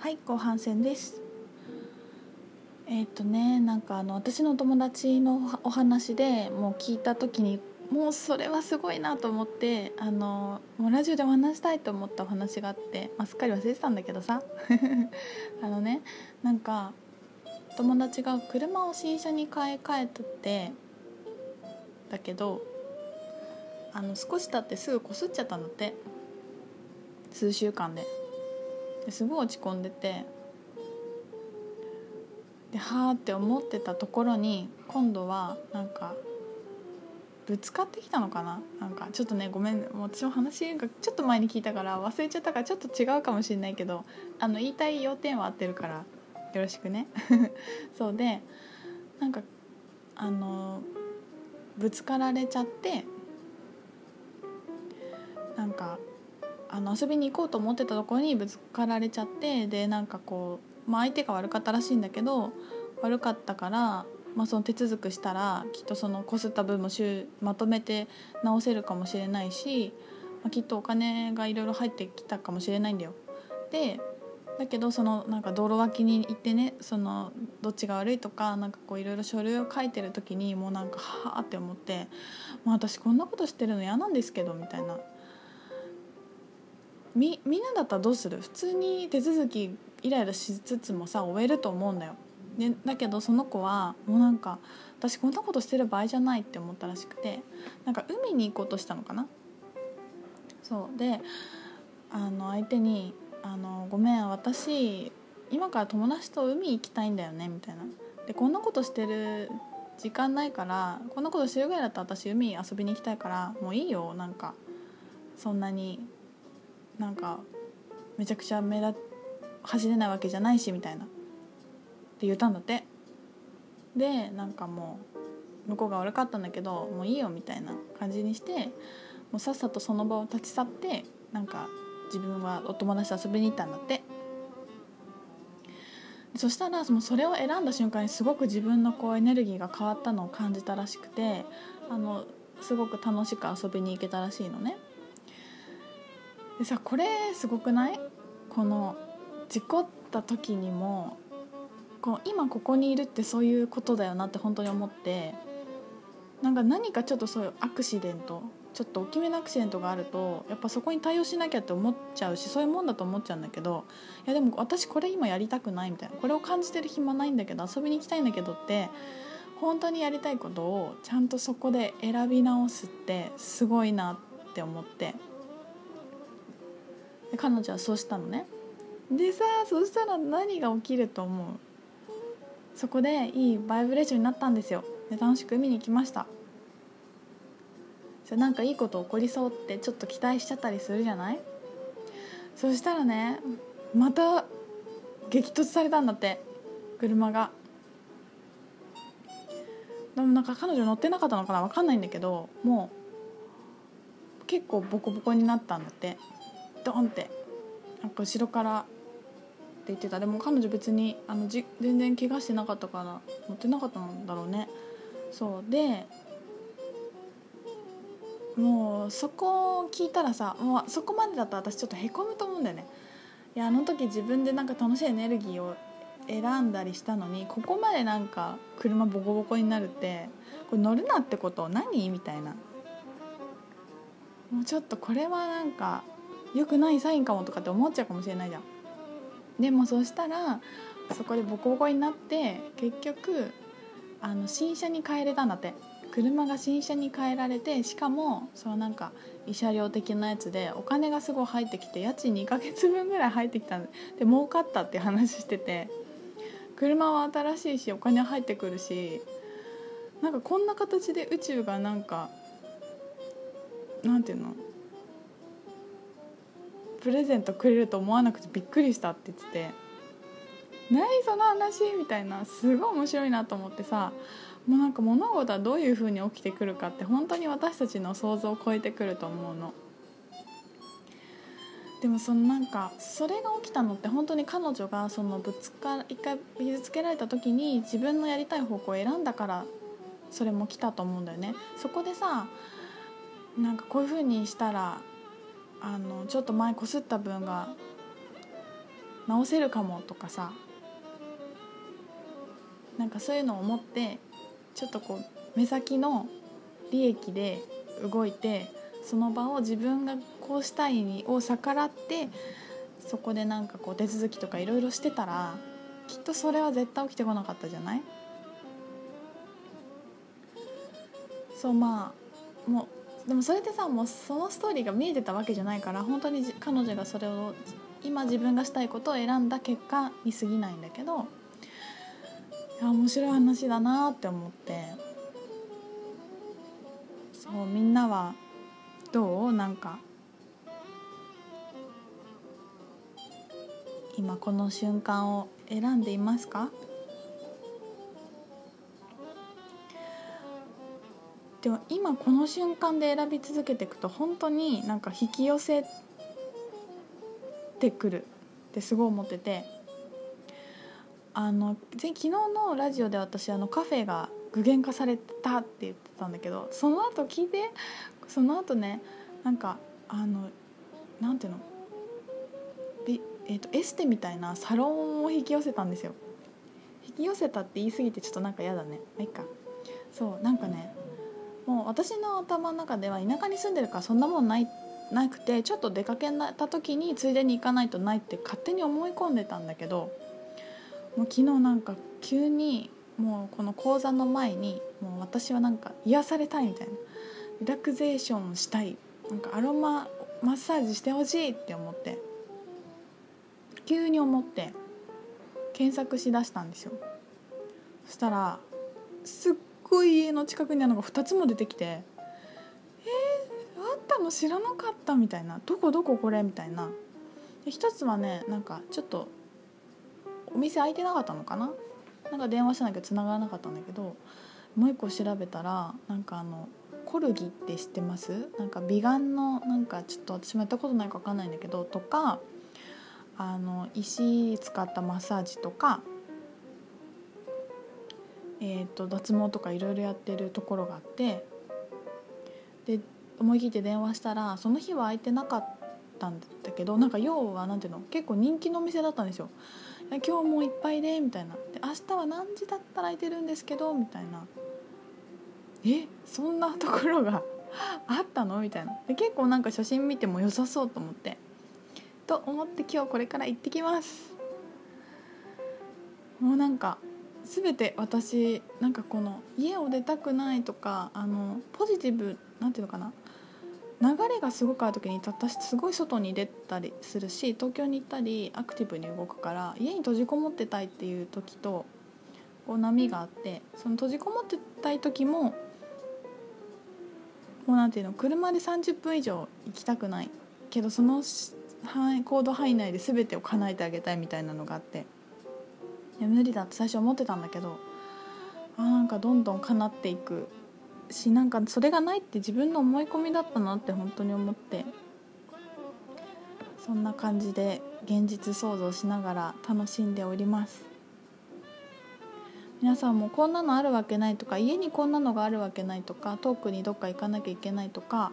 はい後半戦です。えっ、とねなんかあの私の友達のお話でもう聞いた時にもうそれはすごいなと思ってあのもうラジオでお話したいと思ったお話があって、まあ、すっかり忘れてたんだけどさ。あのねなんか友達が車を新車に買い替えとってだけどあの少し経ってすぐこすっちゃったんだって。数週間で。すごい落ち込んでて。ではあって思ってたところに今度はなんかぶつかってきたのかな？なんかちょっとねごめんもう私も話がちょっと前に聞いたから忘れちゃったからちょっと違うかもしれないけどあの言いたい要点は合ってるからよろしくね。そうでなんかあのぶつかられちゃっての遊びに行こうと思ってたところにぶつかられちゃってでなんかこう、まあ、相手が悪かったらしいんだけど悪かったから、まあ、その手続きしたらきっとそのこすった分もまとめて直せるかもしれないし、まあ、きっとお金がいろいろ入ってきたかもしれないんだよ。でだけどそのなんか道路脇に行ってねそのどっちが悪いとかなんかこういろいろ書類を書いてる時にもうなんかはあって思って「もう私こんなことしてるの嫌なんですけど」みたいなみみんなだったらどうする？普通に手続きイライラしつつもさ終えると思うんだよ、でだけどその子はもうなんか私こんなことしてる場合じゃないって思ったらしくてなんか海に行こうとしたのかな？そう。であの相手にあの「ごめん私今から友達と海行きたいんだよね」みたいな。でこんなことしてる時間ないからこんなことしてるぐらいだったら私海遊びに行きたいからもういいよなんかそんなになんかめちゃくちゃ目立走れないわけじゃないしみたいな。って言ったんだって。でなんかもう向こうが悪かったんだけどもういいよみたいな感じにしてもうさっさとその場を立ち去ってなんか自分はお友達と遊びに行ったんだって。そしたらもうそれを選んだ瞬間にすごく自分のこうエネルギーが変わったのを感じたらしくてあのすごく楽しく遊びに行けたらしいのね。でさこれすごくない？この事故った時にもこう今ここにいるってそういうことだよなって本当に思ってなんか何かちょっとそういうアクシデントちょっと大きめのアクシデントがあるとやっぱそこに対応しなきゃって思っちゃうしそういうもんだと思っちゃうんだけどいやでも私これ今やりたくないみたいなこれを感じてる暇ないんだけど遊びに行きたいんだけどって本当にやりたいことをちゃんとそこで選び直すってすごいなって思って。彼女はそうしたのね。でさあそしたら何が起きると思う？そこでいいバイブレーションになったんですよ。で楽しく海に行きました。なんかいいこと起こりそうってちょっと期待しちゃったりするじゃない？そしたらねまた激突されたんだって。車が。でもなんか彼女乗ってなかったのかな？分かんないんだけどもう結構ボコボコになったんだって。ドンってなんか後ろからって言ってた。でも彼女別にあのじ全然怪我してなかったから乗ってなかったんだろうね。そう。でもうそこを聞いたらさもうそこまでだと私ちょっとへこむと思うんだよね。いやあの時自分でなんか楽しいエネルギーを選んだりしたのにここまでなんか車ボコボコになるってこれ乗るなってこと何？みたいな。もうちょっとこれはなんか良くないサインかもとかって思っちゃうかもしれないじゃん。でもそしたらそこでボコボコになって結局あの新車に変えれたんだって。車が新車に変えられてしかもそのなんか慰謝料的なやつでお金がすごい入ってきて家賃2ヶ月分ぐらい入ってきたんでで儲かったって話してて。車は新しいしお金入ってくるしなんかこんな形で宇宙がなんかなんていうの？プレゼントくれると思わなくてびっくりしたって言ってて「何その話?」みたいなすごい面白いなと思ってさもうなんか物事はどういうふうに起きてくるかって本当に私たちの想像を超えてくると思うの。でもそのなんかそれが起きたのって本当に彼女がそのぶつか一回傷つけられた時に自分のやりたい方向を選んだからそれも来たと思うんだよね。そこでさなんかこういう風にしたらあのちょっと前こすった分が直せるかもとかさ。なんかそういうのを思ってちょっとこう目先の利益で動いてその場を自分がこうしたいにを逆らってそこでなんかこう手続きとかいろいろしてたらきっとそれは絶対起きてこなかったじゃない？そうまあもうでもそれってさもうそのストーリーが見えてたわけじゃないから本当に彼女がそれを今自分がしたいことを選んだ結果に過ぎないんだけどいや面白い話だなって思って。そうみんなはどう？なんか。今この瞬間を選んでいますか？でも今この瞬間で選び続けていくと本当になんか引き寄せてくるってすごい思っててあの昨日のラジオで私あのカフェが具現化されたって言ってたんだけどその後聞いてその後ねなんかあのなんていうの、えーと、エステみたいなサロンを引き寄せたんですよ。引き寄せたって言い過ぎてちょっとなんか嫌だね。まあいいか。そうなんかねもう私の頭の中では田舎に住んでるからそんなもんないなくてちょっと出かけた時についでに行かないとないって勝手に思い込んでたんだけどもう昨日なんか急にもうこの講座の前にもう私はなんか癒されたいみたいなリラクゼーションしたいなんかアロママッサージしてほしいって思って急に思って検索しだしたんですよ。そしたらすっごい家の近くにあるのが2つも出てきてえー、あったの知らなかったみたいな。どこどここれみたいな。で1つはねなんかちょっとお店開いてなかったのかな。なんか電話しなきゃ繋がらなかったんだけどもう一個調べたらなんかあのコルギって知ってます？なんか美顔のなんかちょっと私もやったことないか分かんないんだけどとかあの石使ったマッサージとか、えーと、脱毛とかいろいろやってるところがあってで思い切って電話したらその日は空いてなかったんだけどなんか要はなんていうの結構人気のお店だったんですよ。今日もいっぱいでみたいな。で明日は何時だったら空いてるんですけどみたいな。えそんなところが あったの？みたいな。で結構なんか写真見ても良さそうと思って。と思って今日これから行ってきます。もうなんか全て私なんかこの家を出たくないとかあのポジティブなんていうのかな。流れがすごくある時に私すごい外に出たりするし東京に行ったりアクティブに動くから家に閉じこもってたいっていう時とこう波があってその閉じこもってたい時ももうなんていうの車で30分以上行きたくないけどその行動範囲内で全てを叶えてあげたいみたいなのがあって。や無理だって最初思ってたんだけどあなんかどんどん叶っていく。しなんかそれがないって自分の思い込みだったなって本当に思って。そんな感じで現実想像しながら楽しんでおります。皆さんもこんなのあるわけないとか家にこんなのがあるわけないとか遠くにどっか行かなきゃいけないとか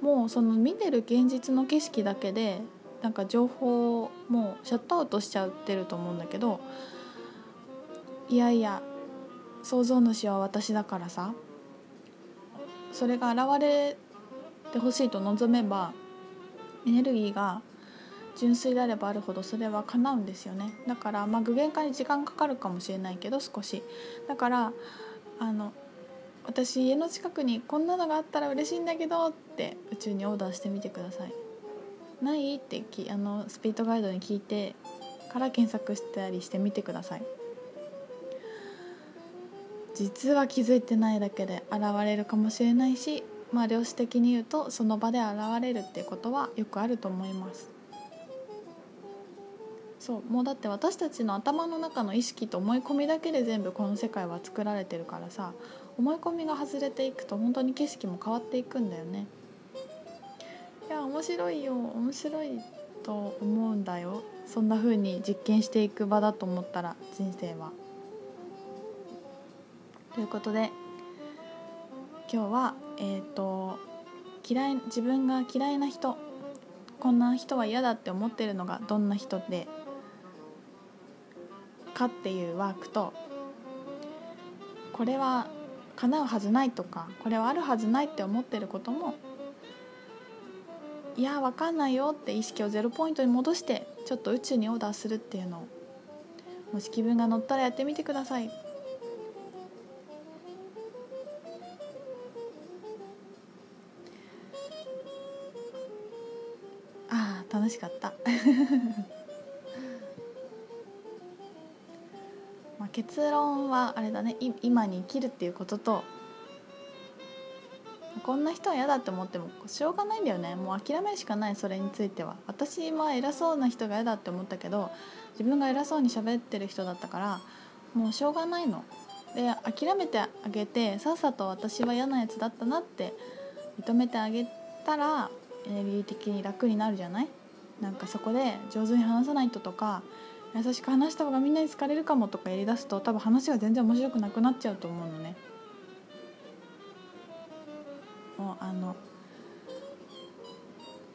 もうその見てる現実の景色だけでなんか情報もうシャットアウトしちゃってると思うんだけどいやいや創造主は私だからさそれが現れてほしいと望めばエネルギーが純粋であればあるほどそれは叶うんですよね。だからまあ具現化に時間かかるかもしれないけど少し。だからあの私家の近くにこんなのがあったら嬉しいんだけどって宇宙にオーダーしてみてください。ないってきあのスピードガイドに聞いてから検索したりしてみてください。実は気づいてないだけで現れるかもしれないしまあ量子的に言うとその場で現れるってことはよくあると思います。そうもうだって私たちの頭の中の意識と思い込みだけで全部この世界は作られてるからさ思い込みが外れていくと本当に景色も変わっていくんだよね。や面白いよ面白いと思うんだよそんな風に実験していく場だと思ったら人生は。ということで今日はえっ、ー、と嫌い自分が嫌いな人こんな人は嫌だって思ってるのがどんな人でかっていうワークとこれは叶うはずないとかこれはあるはずないって思ってることもいや分かんないよって意識をゼロポイントに戻してちょっと宇宙にオーダーするっていうの。をもし気分が乗ったらやってみてください。ああ楽しかった。まあ結論はあれだね。今に生きるっていうこととこんな人は嫌だって思ってもしょうがないんだよね。もう諦めるしかないそれについては。私は偉そうな人が嫌だって思ったけど自分が偉そうに喋ってる人だったからもうしょうがないの。で諦めてあげてさっさと私は嫌なやつだったなって認めてあげたらエネルギー的に楽になるじゃない？なんかそこで上手に話さない人とか優しく話した方がみんなに好かれるかもとかやりだすと多分話が全然面白くなくなっちゃうと思うのね。もうあの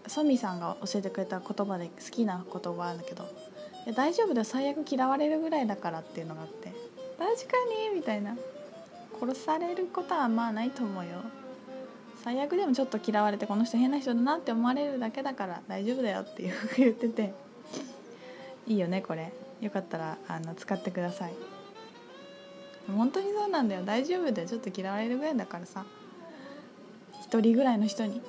ソミさんが教えてくれた言葉で好きな言葉あるんだけど「いや大丈夫だよ最悪嫌われるぐらいだから」っていうのがあって「確かに」みたいな。殺されることはまあないと思うよ。最悪でもちょっと嫌われてこの人変な人だなって思われるだけだから大丈夫だよっていうふうに言ってて。いいよねこれ。よかったらあの使ってください。本当にそうなんだよ。大丈夫だよ。ちょっと嫌われるぐらいだからさ。1人ぐらいの人に。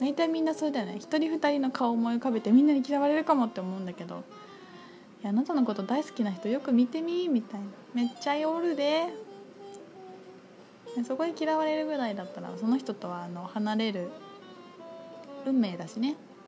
大体みんなそうだよね。1人2人の顔を思い浮かべてみんなに嫌われるかもって思うんだけど。いやあなたのこと大好きな人よく見てみみたいな。めっちゃおるでそこで嫌われるぐらいだったらその人とはあの離れる運命だしね。